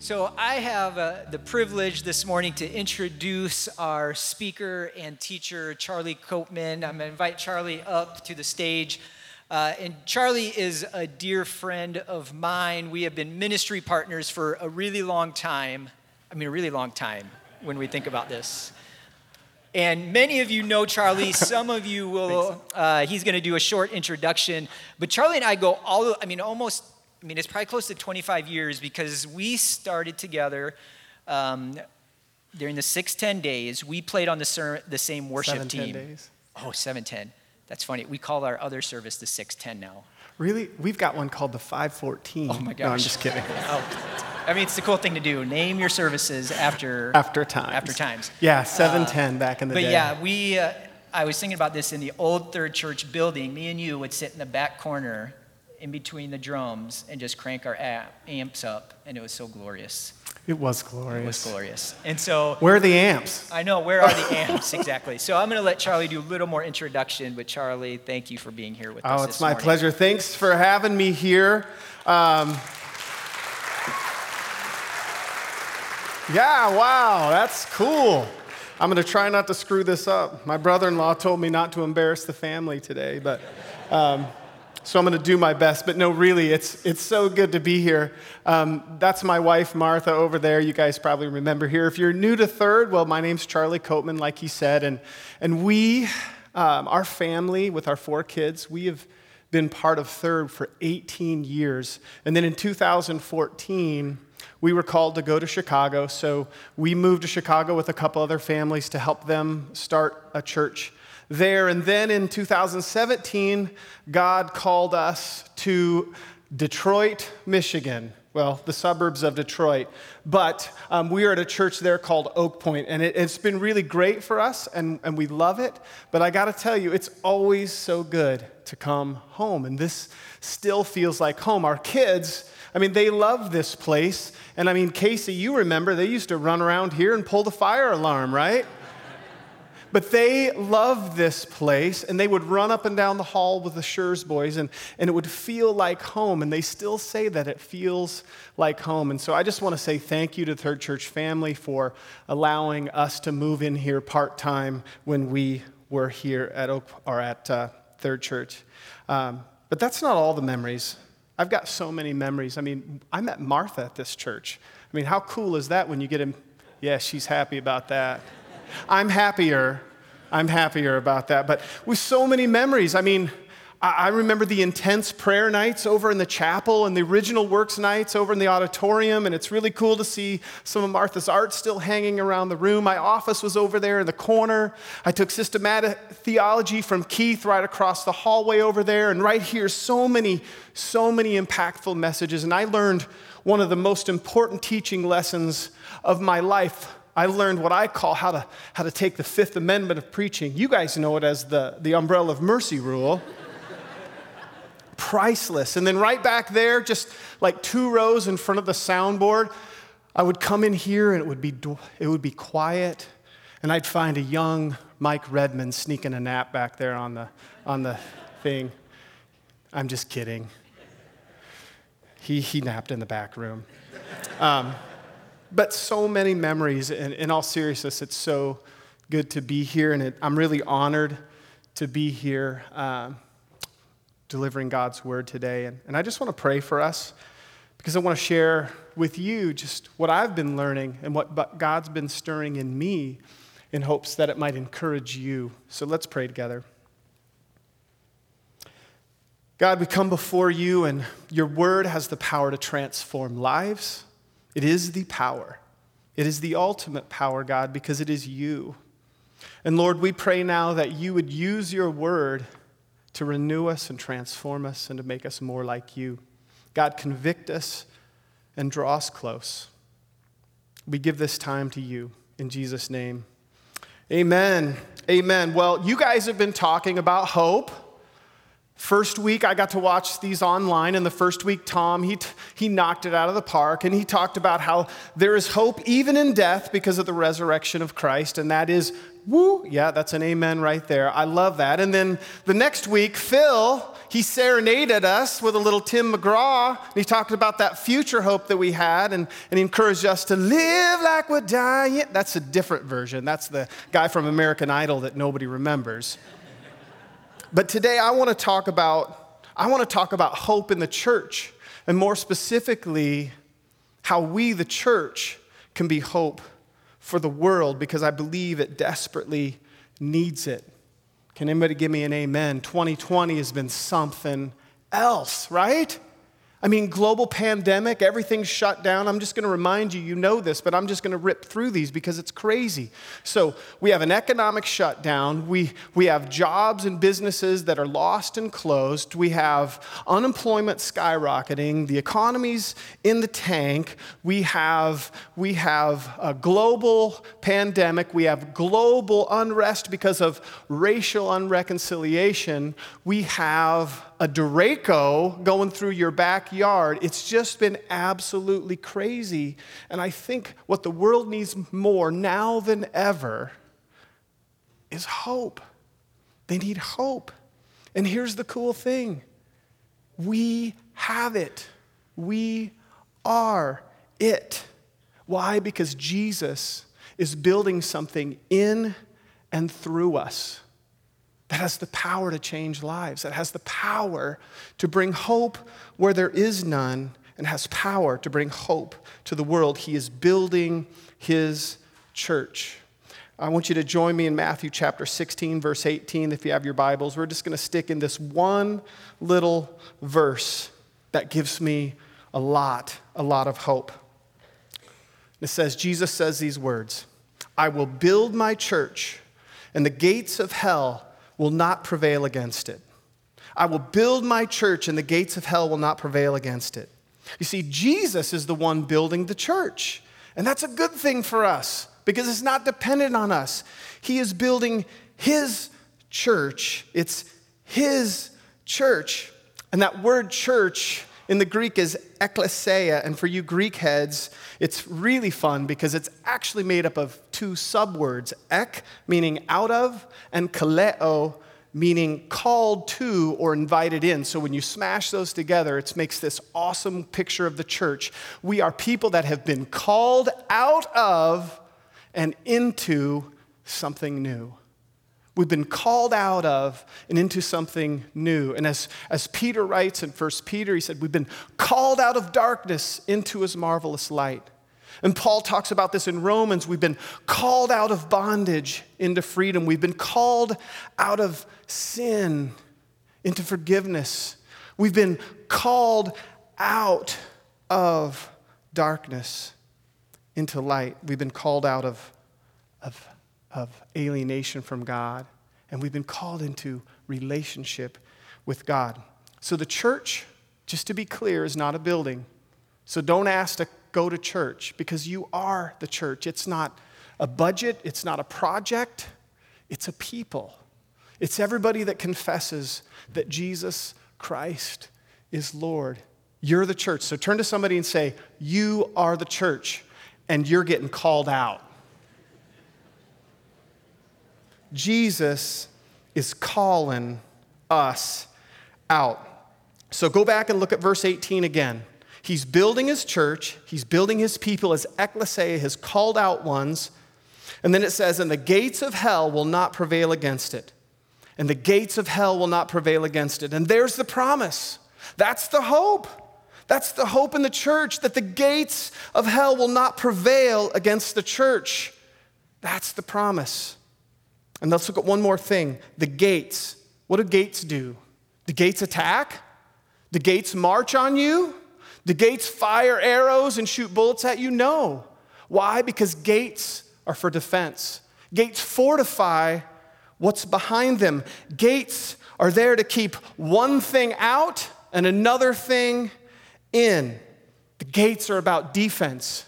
So, I have uh, the privilege this morning to introduce our speaker and teacher, Charlie Copeman. I'm going to invite Charlie up to the stage. Uh, and Charlie is a dear friend of mine. We have been ministry partners for a really long time. I mean, a really long time when we think about this. And many of you know Charlie. Some of you will. Uh, he's going to do a short introduction. But Charlie and I go all. I mean, almost I mean, it's probably close to 25 years because we started together um, during the 610 days. We played on the, ser- the same worship Seven, team. 10 days. Oh, 710. That's funny. We call our other service the 610 now. Really? We've got one called the 514. Oh my No, I'm gosh. just kidding. Oh, I mean, it's the cool thing to do. Name your services after After times. After times. Yeah, 710 back in the But day. But yeah, we. Uh, I was thinking about this in the old Third Church building. Me and you would sit in the back corner, in between the drums, and just crank our amps up, and it was so glorious. It was glorious. It was glorious. And so Where are the amps? I know where are the amps exactly. So I'm going to let Charlie do a little more introduction. But Charlie, thank you for being here with us. Oh, it's my morning. pleasure. Thanks for having me here. Um, yeah, wow, that's cool. I'm going to try not to screw this up. My brother in law told me not to embarrass the family today, but. Um, so I'm going to do my best, but no, really, it's, it's so good to be here. Um, that's my wife, Martha, over there. You guys probably remember here. If you're new to Third, well, my name's Charlie Coatman, like he said, and, and we, um, our family, with our four kids, we have been part of Third for 18 years. And then in 2014, we were called to go to Chicago, so we moved to Chicago with a couple other families to help them start a church there. And then in 2017, God called us to Detroit, Michigan. Well, the suburbs of Detroit. But um, we are at a church there called Oak Point, and it, it's been really great for us, and, and we love it. But I gotta tell you, it's always so good to come home, and this still feels like home. Our kids, I mean, they love this place. And I mean, Casey, you remember, they used to run around here and pull the fire alarm, right? But they loved this place, and they would run up and down the hall with the Schurz boys, and, and it would feel like home. And they still say that it feels like home. And so I just want to say thank you to Third Church family for allowing us to move in here part time when we were here at Oak or at uh, Third Church. Um, but that's not all the memories. I've got so many memories. I mean, I met Martha at this church. I mean, how cool is that when you get him? Yeah, she's happy about that. I'm happier. I'm happier about that. But with so many memories, I mean, I remember the intense prayer nights over in the chapel and the original works nights over in the auditorium, and it's really cool to see some of Martha's art still hanging around the room. My office was over there in the corner. I took systematic theology from Keith right across the hallway over there, and right here, so many, so many impactful messages. And I learned one of the most important teaching lessons of my life I learned what I call how to, how to take the Fifth Amendment of preaching. You guys know it as the, the umbrella of mercy rule. Priceless. And then right back there, just like two rows in front of the soundboard, I would come in here and it would be, it would be quiet, and I'd find a young Mike Redmond sneaking a nap back there on the, on the thing. I'm just kidding. He, he napped in the back room. Um, but so many memories. And in all seriousness, it's so good to be here, and it, I'm really honored to be here um, delivering God's word today. And, and I just want to pray for us because I want to share with you just what I've been learning and what God's been stirring in me in hopes that it might encourage you. So let's pray together. God, we come before you, and your word has the power to transform lives. It is the power. It is the ultimate power, God, because it is you. And Lord, we pray now that you would use your word to renew us and transform us and to make us more like you. God, convict us and draw us close. We give this time to you in Jesus' name. Amen. Amen. Well, you guys have been talking about hope. First week, I got to watch these online, and the first week, Tom, he, t- he knocked it out of the park, and he talked about how there is hope even in death because of the resurrection of Christ, and that is Woo, yeah, that's an amen right there. I love that. And then the next week, Phil, he serenaded us with a little Tim McGraw. And he talked about that future hope that we had and, and he encouraged us to live like we're dying. That's a different version. That's the guy from American Idol that nobody remembers. But today I want to talk about I want to talk about hope in the church and more specifically how we the church can be hope for the world because I believe it desperately needs it. Can anybody give me an amen? 2020 has been something else, right? I mean, global pandemic, everything's shut down. I'm just going to remind you, you know this, but I'm just going to rip through these because it's crazy. So, we have an economic shutdown. We, we have jobs and businesses that are lost and closed. We have unemployment skyrocketing. The economy's in the tank. We have, we have a global pandemic. We have global unrest because of racial unreconciliation. We have a derecho going through your backyard. It's just been absolutely crazy. And I think what the world needs more now than ever is hope. They need hope. And here's the cool thing we have it, we are it. Why? Because Jesus is building something in and through us that has the power to change lives, that has the power to bring hope where there is none, and has power to bring hope to the world. He is building his church. I want you to join me in Matthew chapter 16, verse 18, if you have your Bibles. We're just going to stick in this one little verse that gives me a lot, a lot of hope. It says, Jesus says these words I will build my church, and the gates of hell will not prevail against it. I will build my church, and the gates of hell will not prevail against it. You see, Jesus is the one building the church. And that's a good thing for us because it's not dependent on us. He is building his church, it's his church. And that word church in the Greek is ekklesia. And for you Greek heads, it's really fun because it's actually made up of two subwords ek, meaning out of, and kaleo, meaning called to or invited in. So when you smash those together, it makes this awesome picture of the church. We are people that have been called out of and into something new. We've been called out of and into something new. And as, as Peter writes in 1 Peter, he said, We've been called out of darkness into his marvelous light. And Paul talks about this in Romans. We've been called out of bondage into freedom. We've been called out of sin into forgiveness. We've been called out of darkness into light. We've been called out of, of of alienation from God, and we've been called into relationship with God. So the church, just to be clear, is not a building. So don't ask to go to church because you are the church. It's not a budget, it's not a project, it's a people. It's everybody that confesses that Jesus Christ is Lord. You're the church. So turn to somebody and say, You are the church, and you're getting called out. Jesus is calling us out. So go back and look at verse 18 again. He's building his church, he's building his people as ecclesia, his called out ones. And then it says, And the gates of hell will not prevail against it. And the gates of hell will not prevail against it. And there's the promise. That's the hope. That's the hope in the church that the gates of hell will not prevail against the church. That's the promise. And let's look at one more thing the gates. What do gates do? The gates attack? The gates march on you? The gates fire arrows and shoot bullets at you? No. Why? Because gates are for defense. Gates fortify what's behind them. Gates are there to keep one thing out and another thing in. The gates are about defense,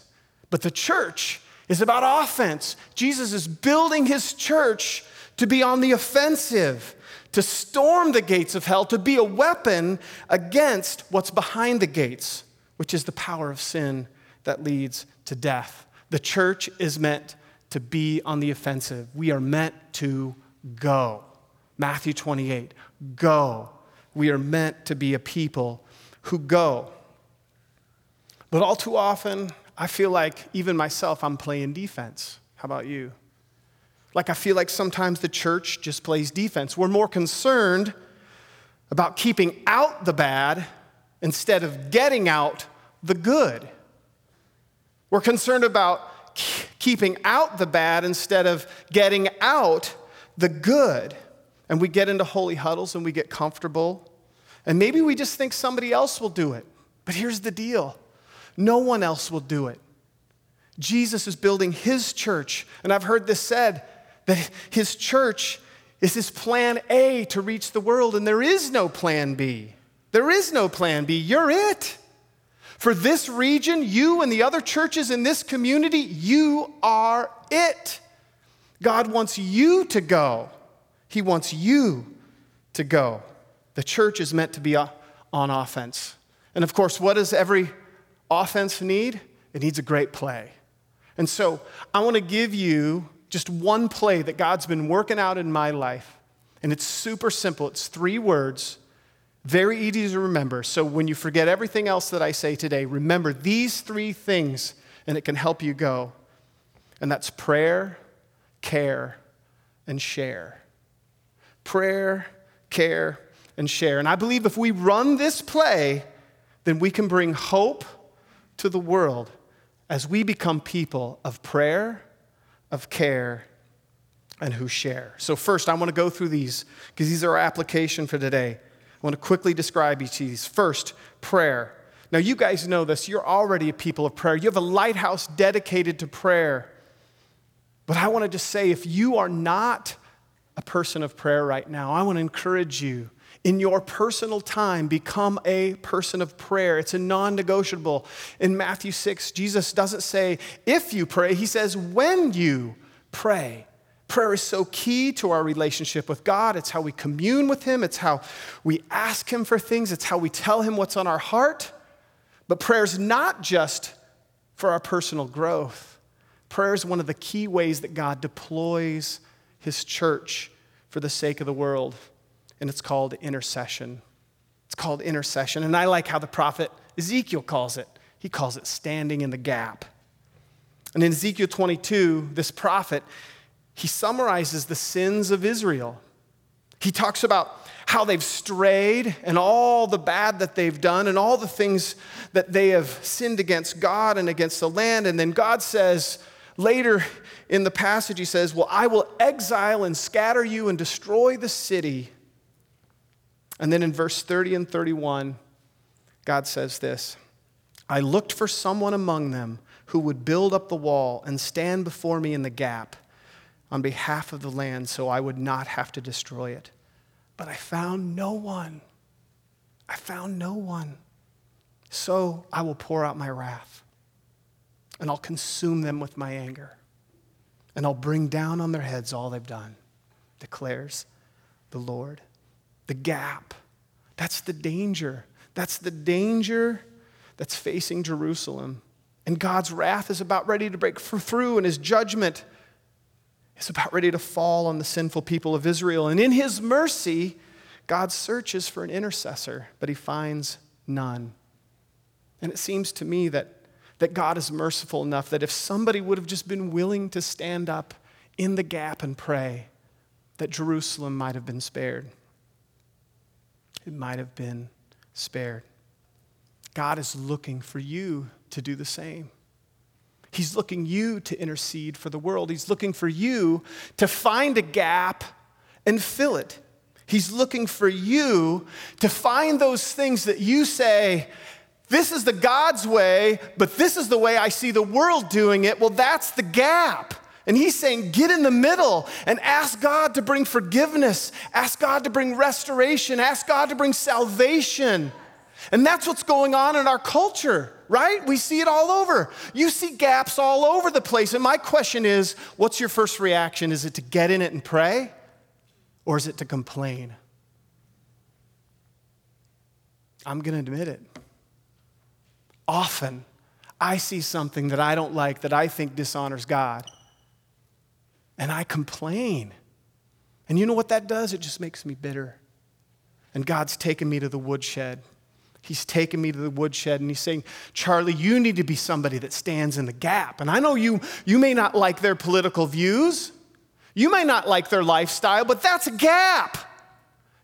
but the church is about offense. Jesus is building his church to be on the offensive, to storm the gates of hell, to be a weapon against what's behind the gates, which is the power of sin that leads to death. The church is meant to be on the offensive. We are meant to go. Matthew 28 go. We are meant to be a people who go. But all too often, I feel like, even myself, I'm playing defense. How about you? Like, I feel like sometimes the church just plays defense. We're more concerned about keeping out the bad instead of getting out the good. We're concerned about keeping out the bad instead of getting out the good. And we get into holy huddles and we get comfortable. And maybe we just think somebody else will do it. But here's the deal no one else will do it. Jesus is building his church. And I've heard this said that his church is his plan A to reach the world, and there is no plan B. There is no plan B. You're it. For this region, you and the other churches in this community, you are it. God wants you to go. He wants you to go. The church is meant to be uh, on offense. And of course, what does every offense need? It needs a great play. And so I want to give you just one play that God's been working out in my life. And it's super simple. It's three words, very easy to remember. So when you forget everything else that I say today, remember these three things and it can help you go. And that's prayer, care, and share. Prayer, care, and share. And I believe if we run this play, then we can bring hope to the world as we become people of prayer, of care, and who share. So, first, I want to go through these because these are our application for today. I want to quickly describe each of these. First, prayer. Now, you guys know this. You're already a people of prayer. You have a lighthouse dedicated to prayer. But I want to just say if you are not a person of prayer right now, I want to encourage you in your personal time, become a person of prayer. It's a non negotiable. In Matthew 6, Jesus doesn't say if you pray, he says when you pray. Prayer is so key to our relationship with God. It's how we commune with Him, it's how we ask Him for things, it's how we tell Him what's on our heart. But prayer is not just for our personal growth, prayer is one of the key ways that God deploys His church for the sake of the world and it's called intercession. It's called intercession. And I like how the prophet Ezekiel calls it. He calls it standing in the gap. And in Ezekiel 22, this prophet, he summarizes the sins of Israel. He talks about how they've strayed and all the bad that they've done and all the things that they have sinned against God and against the land. And then God says, later in the passage, He says, Well, I will exile and scatter you and destroy the city and then in verse 30 and 31, God says this I looked for someone among them who would build up the wall and stand before me in the gap on behalf of the land so I would not have to destroy it. But I found no one. I found no one. So I will pour out my wrath and I'll consume them with my anger and I'll bring down on their heads all they've done, declares the Lord the gap. That's the danger. That's the danger that's facing Jerusalem. And God's wrath is about ready to break through, and his judgment is about ready to fall on the sinful people of Israel. And in his mercy, God searches for an intercessor, but he finds none. And it seems to me that, that God is merciful enough that if somebody would have just been willing to stand up in the gap and pray, that Jerusalem might have been spared it might have been spared. God is looking for you to do the same. He's looking you to intercede for the world. He's looking for you to find a gap and fill it. He's looking for you to find those things that you say, this is the God's way, but this is the way I see the world doing it. Well, that's the gap. And he's saying, get in the middle and ask God to bring forgiveness, ask God to bring restoration, ask God to bring salvation. And that's what's going on in our culture, right? We see it all over. You see gaps all over the place. And my question is what's your first reaction? Is it to get in it and pray, or is it to complain? I'm going to admit it. Often, I see something that I don't like that I think dishonors God. And I complain. And you know what that does? It just makes me bitter. And God's taken me to the woodshed. He's taken me to the woodshed and he's saying, Charlie, you need to be somebody that stands in the gap. And I know you, you may not like their political views, you may not like their lifestyle, but that's a gap.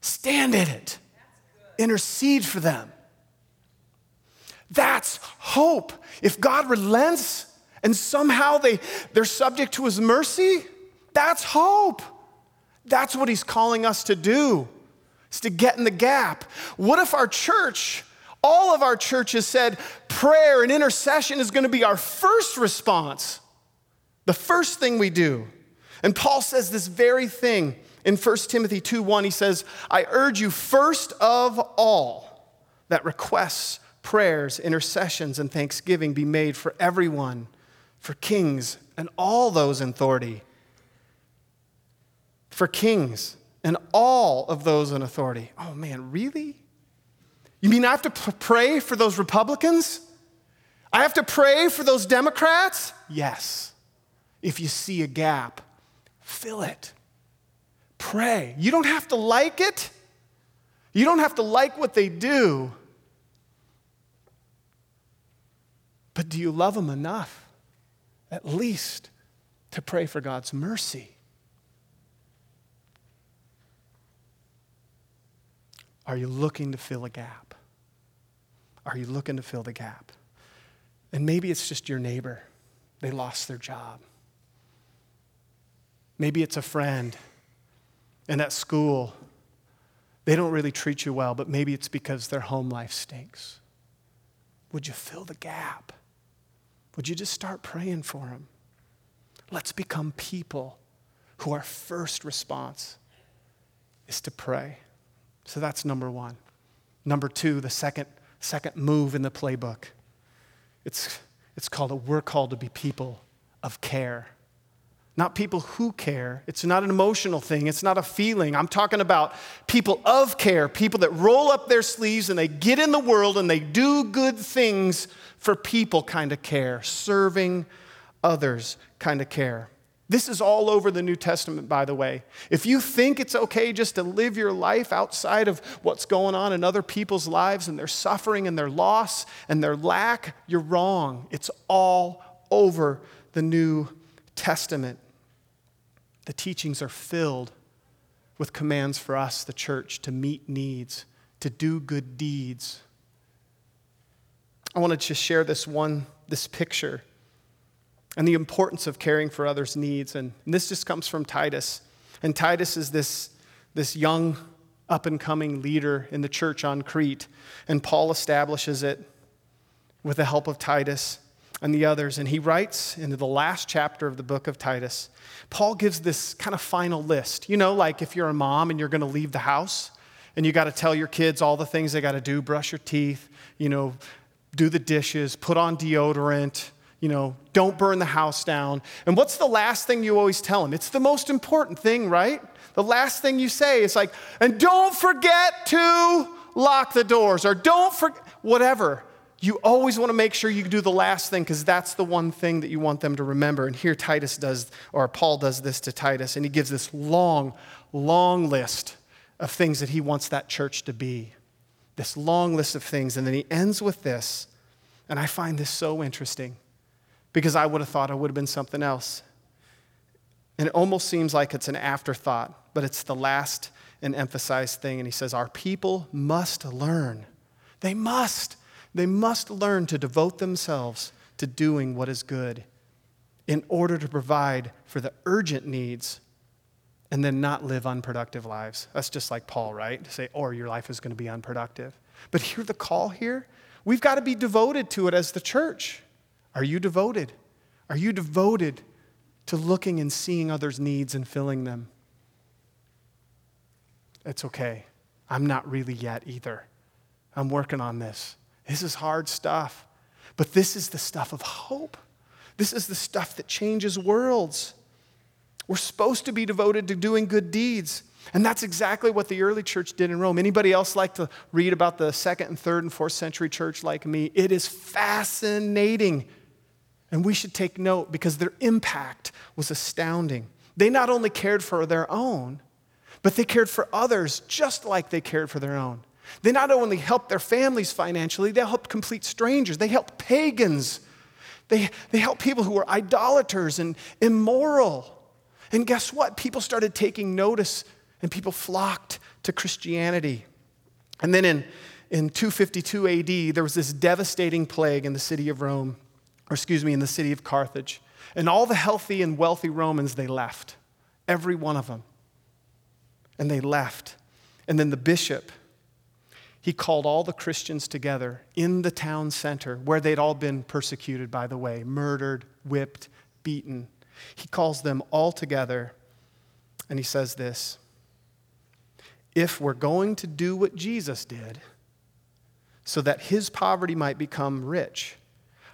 Stand in it, intercede for them. That's hope. If God relents and somehow they, they're subject to his mercy, that's hope. That's what he's calling us to do, is to get in the gap. What if our church, all of our churches said prayer and intercession is going to be our first response, the first thing we do? And Paul says this very thing in 1 Timothy 2 1. He says, I urge you first of all that requests, prayers, intercessions, and thanksgiving be made for everyone, for kings and all those in authority for kings and all of those in authority. Oh man, really? You mean I have to pray for those Republicans? I have to pray for those Democrats? Yes. If you see a gap, fill it. Pray. You don't have to like it. You don't have to like what they do. But do you love them enough, at least, to pray for God's mercy? Are you looking to fill a gap? Are you looking to fill the gap? And maybe it's just your neighbor. They lost their job. Maybe it's a friend. And at school, they don't really treat you well, but maybe it's because their home life stinks. Would you fill the gap? Would you just start praying for them? Let's become people who our first response is to pray. So that's number one. Number two, the second, second move in the playbook. It's, it's called a, we're called to be people of care. Not people who care. It's not an emotional thing. It's not a feeling. I'm talking about people of care, people that roll up their sleeves and they get in the world and they do good things for people kind of care, serving others kind of care. This is all over the New Testament, by the way. If you think it's okay just to live your life outside of what's going on in other people's lives and their suffering and their loss and their lack, you're wrong. It's all over the New Testament. The teachings are filled with commands for us, the church, to meet needs, to do good deeds. I wanted to share this one, this picture and the importance of caring for others' needs. And, this just comes from Titus. And Titus is this, this young, up and coming leader in the church on Crete. And Paul establishes it with the help of Titus and the others. And he writes into the last chapter of the book of Titus, Paul gives this kind of final list. You know, like if you're a mom and you're going to leave the house and you got to tell your kids all the things they got to do brush your teeth, you know, do the dishes, put on deodorant, you know, don't burn the house down. And what's the last thing you always tell them? It's the most important thing, right? The last thing you say is like, and don't forget to lock the doors or don't forget, whatever. You always want to make sure you do the last thing because that's the one thing that you want them to remember. And here Titus does, or Paul does this to Titus, and he gives this long, long list of things that he wants that church to be. This long list of things. And then he ends with this, and I find this so interesting because I would have thought it would have been something else. And it almost seems like it's an afterthought, but it's the last and emphasized thing. And he says, Our people must learn. They must. They must learn to devote themselves to doing what is good in order to provide for the urgent needs and then not live unproductive lives. That's just like Paul, right? To say, or your life is going to be unproductive. But hear the call here. We've got to be devoted to it as the church. Are you devoted? Are you devoted to looking and seeing others' needs and filling them? It's okay. I'm not really yet either. I'm working on this. This is hard stuff, but this is the stuff of hope. This is the stuff that changes worlds. We're supposed to be devoted to doing good deeds. And that's exactly what the early church did in Rome. Anybody else like to read about the second and third and fourth century church like me? It is fascinating and we should take note because their impact was astounding. They not only cared for their own, but they cared for others just like they cared for their own. They not only helped their families financially, they helped complete strangers, they helped pagans, they, they helped people who were idolaters and immoral. And guess what? People started taking notice and people flocked to Christianity. And then in, in 252 AD, there was this devastating plague in the city of Rome, or excuse me, in the city of Carthage. And all the healthy and wealthy Romans, they left, every one of them. And they left. And then the bishop, he called all the Christians together in the town center where they'd all been persecuted, by the way, murdered, whipped, beaten. He calls them all together and he says this If we're going to do what Jesus did, so that his poverty might become rich,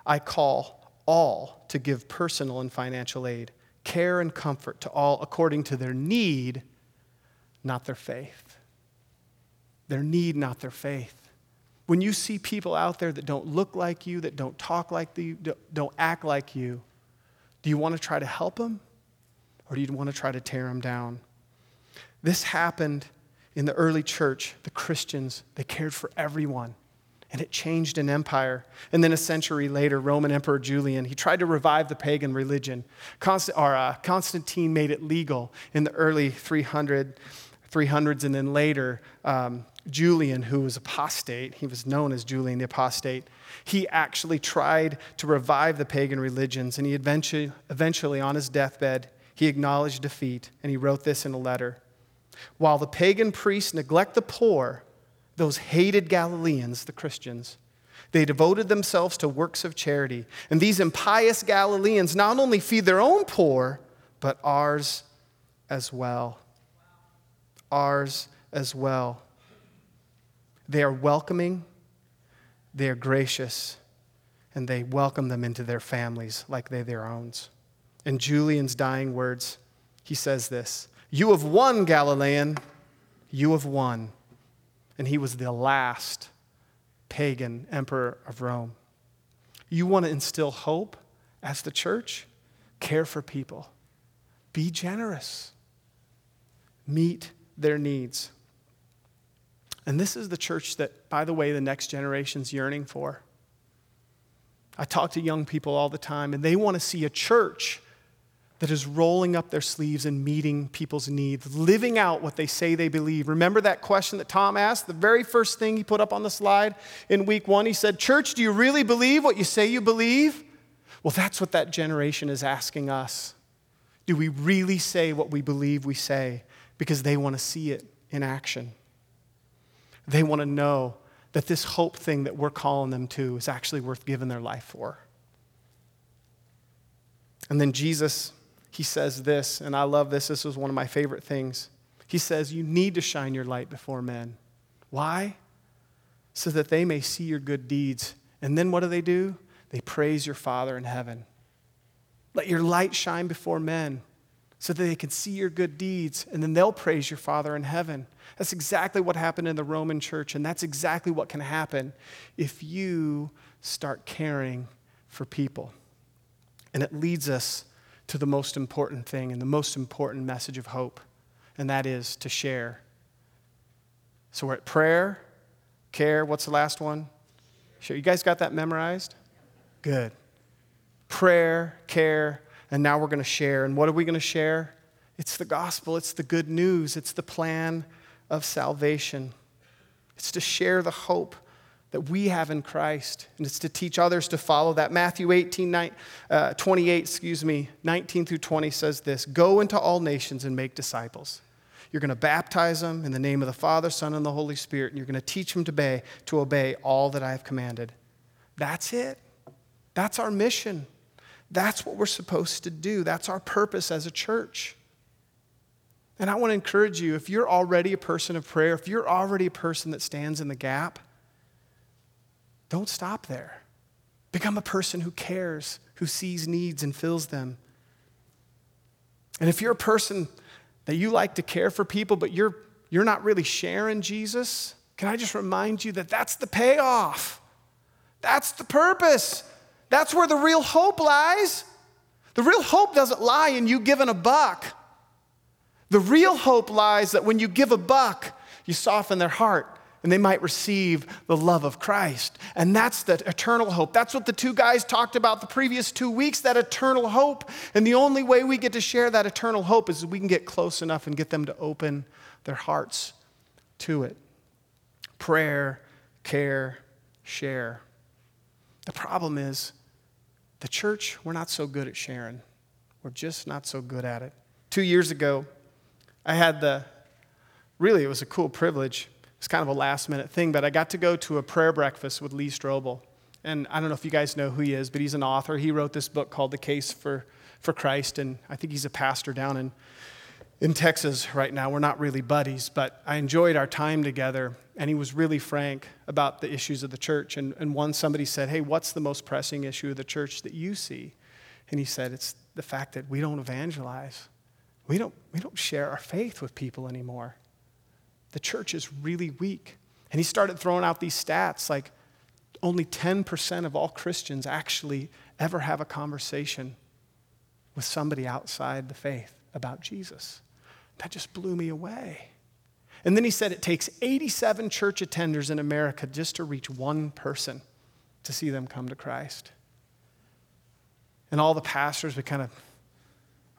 I call all to give personal and financial aid, care and comfort to all according to their need, not their faith. Their need, not their faith. When you see people out there that don't look like you, that don't talk like you, don't act like you, do you want to try to help them or do you want to try to tear them down? This happened in the early church. The Christians, they cared for everyone. And it changed an empire. And then a century later, Roman Emperor Julian, he tried to revive the pagan religion. Constant, or, uh, Constantine made it legal in the early 300, 300s. And then later, um, Julian, who was apostate, he was known as Julian the Apostate, he actually tried to revive the pagan religions, and he eventually, eventually, on his deathbed, he acknowledged defeat, and he wrote this in a letter. While the pagan priests neglect the poor, those hated Galileans, the Christians, they devoted themselves to works of charity. And these impious Galileans not only feed their own poor, but ours as well. Ours as well. They are welcoming, they are gracious, and they welcome them into their families like they their own. In Julian's dying words, he says this You have won, Galilean. You have won. And he was the last pagan emperor of Rome. You want to instill hope as the church? Care for people, be generous, meet their needs. And this is the church that, by the way, the next generation's yearning for. I talk to young people all the time, and they want to see a church that is rolling up their sleeves and meeting people's needs, living out what they say they believe. Remember that question that Tom asked? The very first thing he put up on the slide in week one, he said, Church, do you really believe what you say you believe? Well, that's what that generation is asking us. Do we really say what we believe we say? Because they want to see it in action. They want to know that this hope thing that we're calling them to is actually worth giving their life for. And then Jesus, he says this, and I love this. This was one of my favorite things. He says, You need to shine your light before men. Why? So that they may see your good deeds. And then what do they do? They praise your Father in heaven. Let your light shine before men so that they can see your good deeds, and then they'll praise your Father in heaven. That's exactly what happened in the Roman church, and that's exactly what can happen if you start caring for people. And it leads us to the most important thing and the most important message of hope, and that is to share. So we're at prayer, care. What's the last one? Sure, you guys got that memorized? Good. Prayer, care, and now we're going to share. And what are we going to share? It's the gospel, it's the good news, it's the plan of salvation. It's to share the hope that we have in Christ, and it's to teach others to follow that. Matthew 18, 9, uh, 28, excuse me, 19 through 20 says this Go into all nations and make disciples. You're going to baptize them in the name of the Father, Son, and the Holy Spirit, and you're going to teach them to obey, to obey all that I have commanded. That's it. That's our mission. That's what we're supposed to do. That's our purpose as a church. And I want to encourage you if you're already a person of prayer, if you're already a person that stands in the gap, don't stop there. Become a person who cares, who sees needs and fills them. And if you're a person that you like to care for people, but you're, you're not really sharing Jesus, can I just remind you that that's the payoff? That's the purpose. That's where the real hope lies. The real hope doesn't lie in you giving a buck. The real hope lies that when you give a buck, you soften their heart and they might receive the love of Christ. And that's the eternal hope. That's what the two guys talked about the previous two weeks that eternal hope. And the only way we get to share that eternal hope is we can get close enough and get them to open their hearts to it. Prayer, care, share. The problem is the church, we're not so good at sharing. We're just not so good at it. Two years ago, I had the, really, it was a cool privilege. It's kind of a last minute thing, but I got to go to a prayer breakfast with Lee Strobel. And I don't know if you guys know who he is, but he's an author. He wrote this book called The Case for, for Christ, and I think he's a pastor down in, in Texas right now. We're not really buddies, but I enjoyed our time together, and he was really frank about the issues of the church. And, and one, somebody said, Hey, what's the most pressing issue of the church that you see? And he said, It's the fact that we don't evangelize. We don't, we don't share our faith with people anymore. The church is really weak. And he started throwing out these stats like only 10% of all Christians actually ever have a conversation with somebody outside the faith about Jesus. That just blew me away. And then he said it takes 87 church attenders in America just to reach one person to see them come to Christ. And all the pastors, we kind of,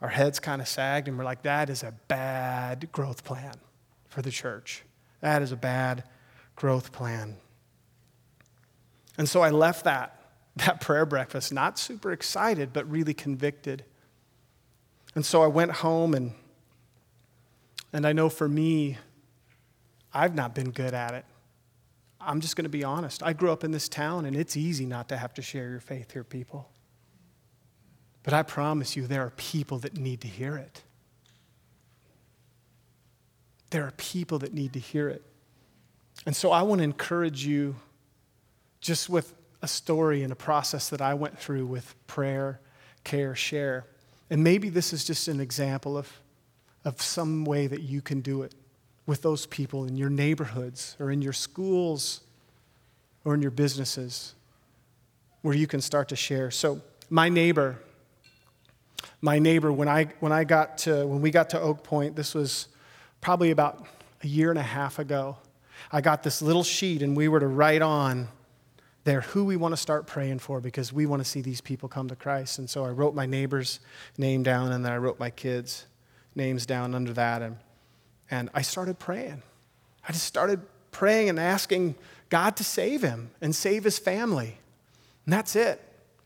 our heads kind of sagged, and we're like, that is a bad growth plan for the church. That is a bad growth plan. And so I left that, that prayer breakfast not super excited, but really convicted. And so I went home, and, and I know for me, I've not been good at it. I'm just going to be honest. I grew up in this town, and it's easy not to have to share your faith here, people. But I promise you, there are people that need to hear it. There are people that need to hear it. And so I want to encourage you just with a story and a process that I went through with prayer, care, share. And maybe this is just an example of, of some way that you can do it with those people in your neighborhoods or in your schools or in your businesses where you can start to share. So, my neighbor, my neighbor, when I, when I got to, when we got to Oak Point, this was probably about a year and a half ago, I got this little sheet and we were to write on there who we want to start praying for because we want to see these people come to Christ. And so I wrote my neighbor's name down and then I wrote my kids' names down under that. And, and I started praying. I just started praying and asking God to save him and save his family. And that's it.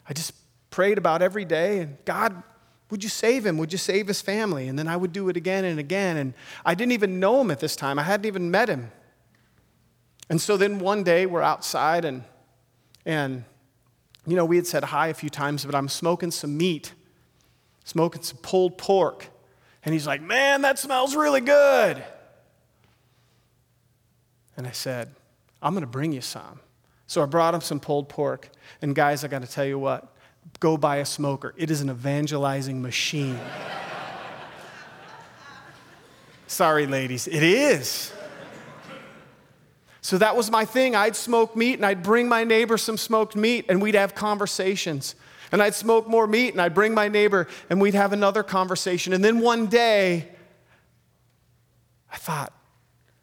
I just prayed about every day and God, would you save him? Would you save his family? And then I would do it again and again. And I didn't even know him at this time, I hadn't even met him. And so then one day we're outside and, and you know, we had said hi a few times, but I'm smoking some meat, smoking some pulled pork. And he's like, man, that smells really good. And I said, I'm going to bring you some. So I brought him some pulled pork. And guys, I got to tell you what, go buy a smoker. It is an evangelizing machine. Sorry, ladies, it is. So that was my thing. I'd smoke meat and I'd bring my neighbor some smoked meat and we'd have conversations. And I'd smoke more meat and I'd bring my neighbor and we'd have another conversation. And then one day, I thought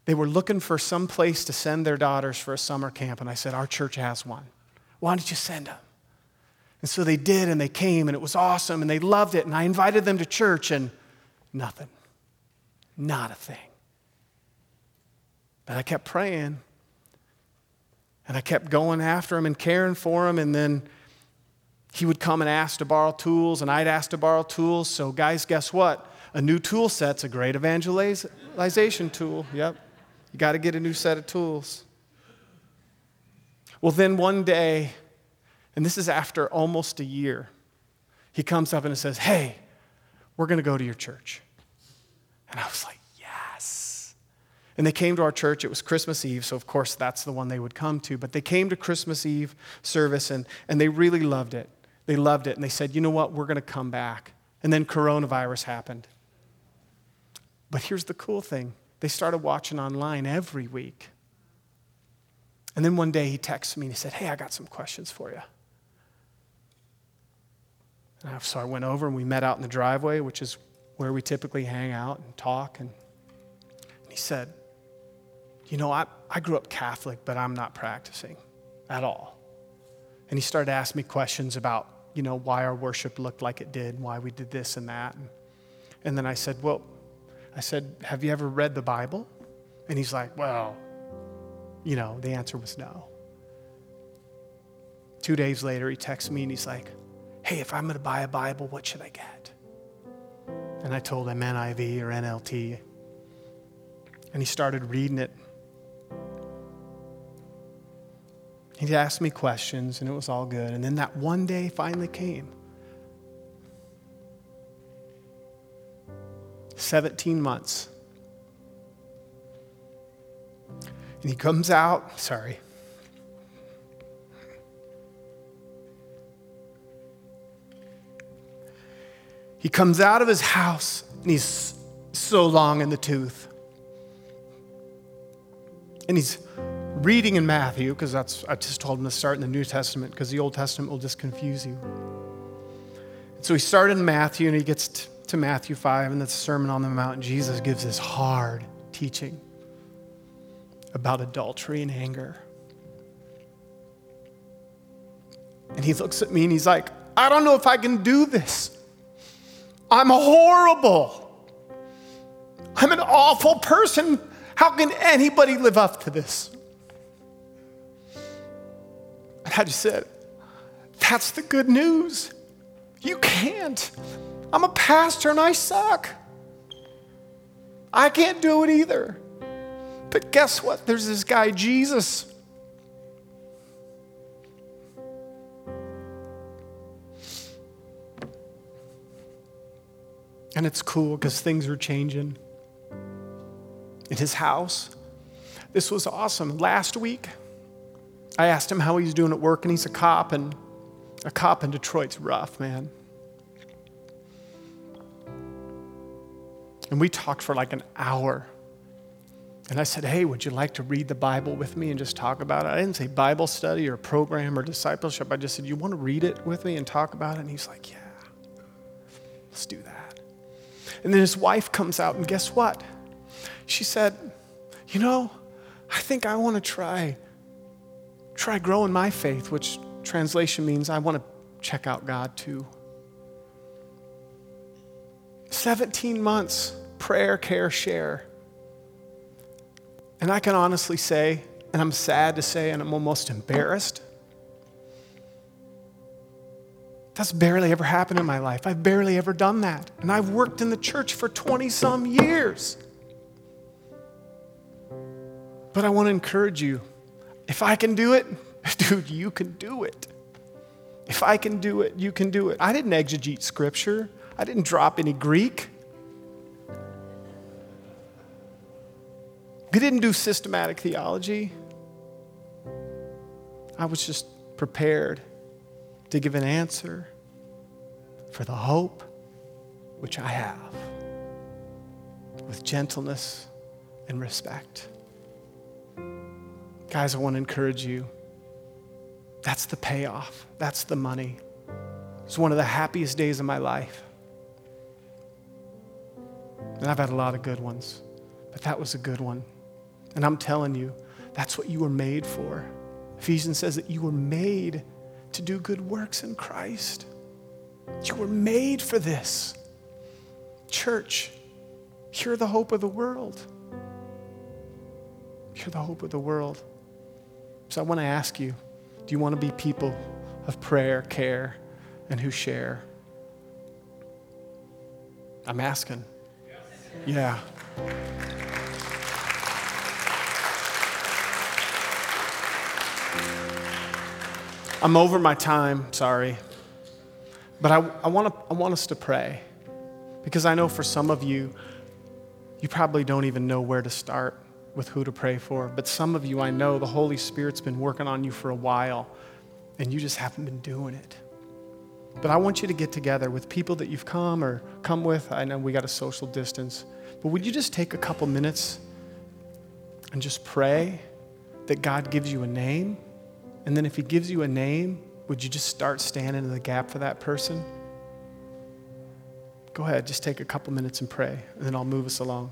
they were looking for some place to send their daughters for a summer camp. And I said, Our church has one. Why don't you send them? And so they did, and they came, and it was awesome, and they loved it. And I invited them to church, and nothing. Not a thing. But I kept praying, and I kept going after him and caring for him, and then he would come and ask to borrow tools, and I'd ask to borrow tools. So, guys, guess what? A new tool set's a great evangelization tool. Yep. You got to get a new set of tools. Well, then one day, and this is after almost a year. He comes up and says, Hey, we're going to go to your church. And I was like, Yes. And they came to our church. It was Christmas Eve, so of course that's the one they would come to. But they came to Christmas Eve service and, and they really loved it. They loved it. And they said, You know what? We're going to come back. And then coronavirus happened. But here's the cool thing they started watching online every week. And then one day he texted me and he said, Hey, I got some questions for you. And so I went over and we met out in the driveway, which is where we typically hang out and talk. And he said, You know, I, I grew up Catholic, but I'm not practicing at all. And he started asking me questions about, you know, why our worship looked like it did, why we did this and that. And, and then I said, Well, I said, Have you ever read the Bible? And he's like, Well, you know, the answer was no. Two days later, he texts me and he's like, Hey, if I'm going to buy a Bible, what should I get? And I told him NIV or NLT. And he started reading it. He asked me questions, and it was all good. And then that one day finally came. 17 months. And he comes out, sorry. He comes out of his house and he's so long in the tooth. And he's reading in Matthew, because that's I just told him to start in the New Testament, because the Old Testament will just confuse you. So he started in Matthew and he gets t- to Matthew 5 and the Sermon on the Mount, Jesus gives this hard teaching about adultery and anger. And he looks at me and he's like, I don't know if I can do this. I'm horrible. I'm an awful person. How can anybody live up to this? And I just said, That's the good news. You can't. I'm a pastor and I suck. I can't do it either. But guess what? There's this guy, Jesus. And it's cool because things are changing in his house. This was awesome. Last week, I asked him how he's doing at work, and he's a cop, and a cop in Detroit's rough, man. And we talked for like an hour. And I said, Hey, would you like to read the Bible with me and just talk about it? I didn't say Bible study or program or discipleship. I just said, You want to read it with me and talk about it? And he's like, Yeah, let's do that. And then his wife comes out, and guess what? She said, You know, I think I want to try, try growing my faith, which translation means I want to check out God too. 17 months, prayer, care, share. And I can honestly say, and I'm sad to say, and I'm almost embarrassed, that's barely ever happened in my life. I've barely ever done that. And I've worked in the church for 20 some years. But I want to encourage you if I can do it, dude, you can do it. If I can do it, you can do it. I didn't exegete scripture, I didn't drop any Greek. We didn't do systematic theology. I was just prepared to give an answer for the hope which I have with gentleness and respect. Guys, I want to encourage you. That's the payoff, that's the money. It's one of the happiest days of my life. And I've had a lot of good ones, but that was a good one. And I'm telling you, that's what you were made for. Ephesians says that you were made to do good works in Christ. You were made for this. Church, you're the hope of the world. You're the hope of the world. So I want to ask you do you want to be people of prayer, care, and who share? I'm asking. Yeah. I'm over my time, sorry. But I, I, want to, I want us to pray because I know for some of you, you probably don't even know where to start with who to pray for. But some of you, I know the Holy Spirit's been working on you for a while and you just haven't been doing it. But I want you to get together with people that you've come or come with. I know we got a social distance, but would you just take a couple minutes and just pray that God gives you a name? And then if He gives you a name, would you just start standing in the gap for that person? go ahead, just take a couple minutes and pray, and then I'll move us along.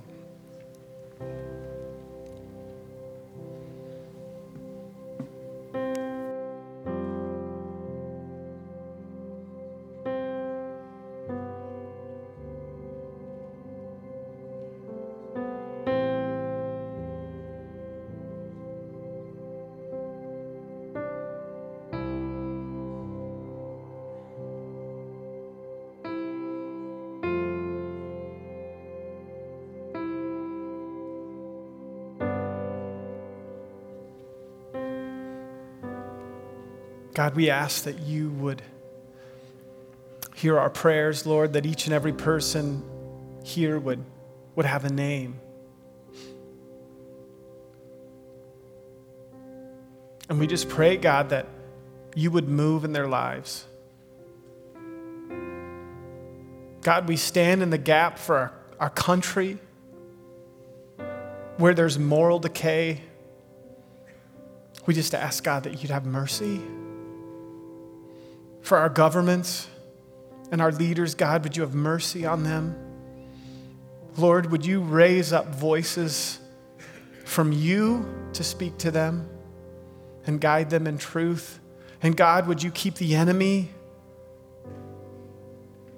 God, we ask that you would hear our prayers, Lord, that each and every person here would, would have a name. And we just pray, God, that you would move in their lives. God, we stand in the gap for our, our country where there's moral decay. We just ask, God, that you'd have mercy for our governments and our leaders. God, would you have mercy on them? Lord, would you raise up voices from you to speak to them and guide them in truth? And God, would you keep the enemy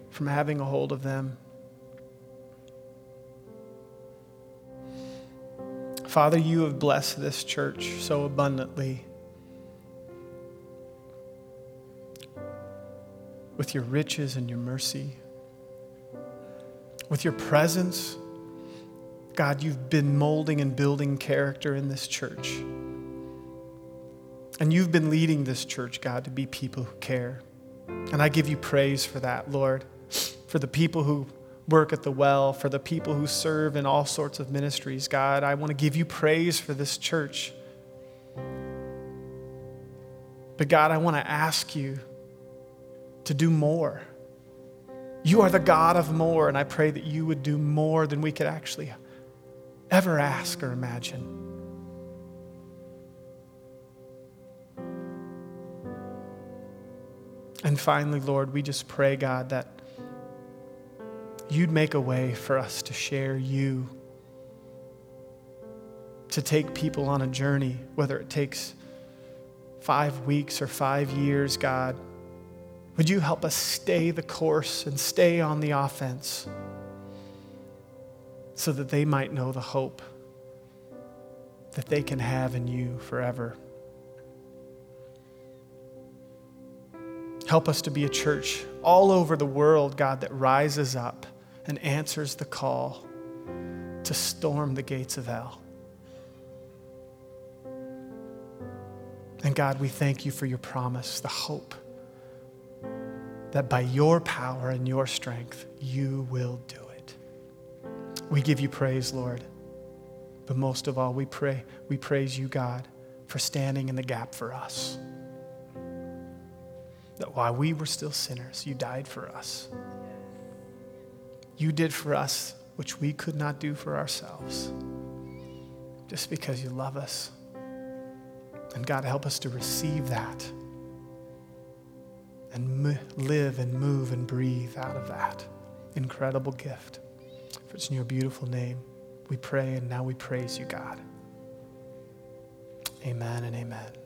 from having a hold of them? Father, you have blessed this church so abundantly. With your riches and your mercy, with your presence. God, you've been molding and building character in this church. And you've been leading this church, God, to be people who care. And I give you praise for that, Lord, for the people who work at the well, for the people who serve in all sorts of ministries. God, I want to give you praise for this church. But God, I want to ask you to do more. You are the God of more, and I pray that you would do more than we could actually ever ask or imagine. And finally, Lord, we just pray, God, that you'd make a way for us to share you, to take people on a journey, whether it takes five weeks or five years, God. Would you help us stay the course and stay on the offense so that they might know the hope that they can have in you forever? Help us to be a church all over the world, God, that rises up and answers the call to storm the gates of hell. And God, we thank you for your promise, the hope that by your power and your strength, you will do it. We give you praise, Lord. But most of all, we pray, we praise you, God, for standing in the gap for us. That while we were still sinners, you died for us. You did for us which we could not do for ourselves, just because you love us. And God, help us to receive that and live and move and breathe out of that incredible gift. For it's in your beautiful name we pray and now we praise you, God. Amen and amen.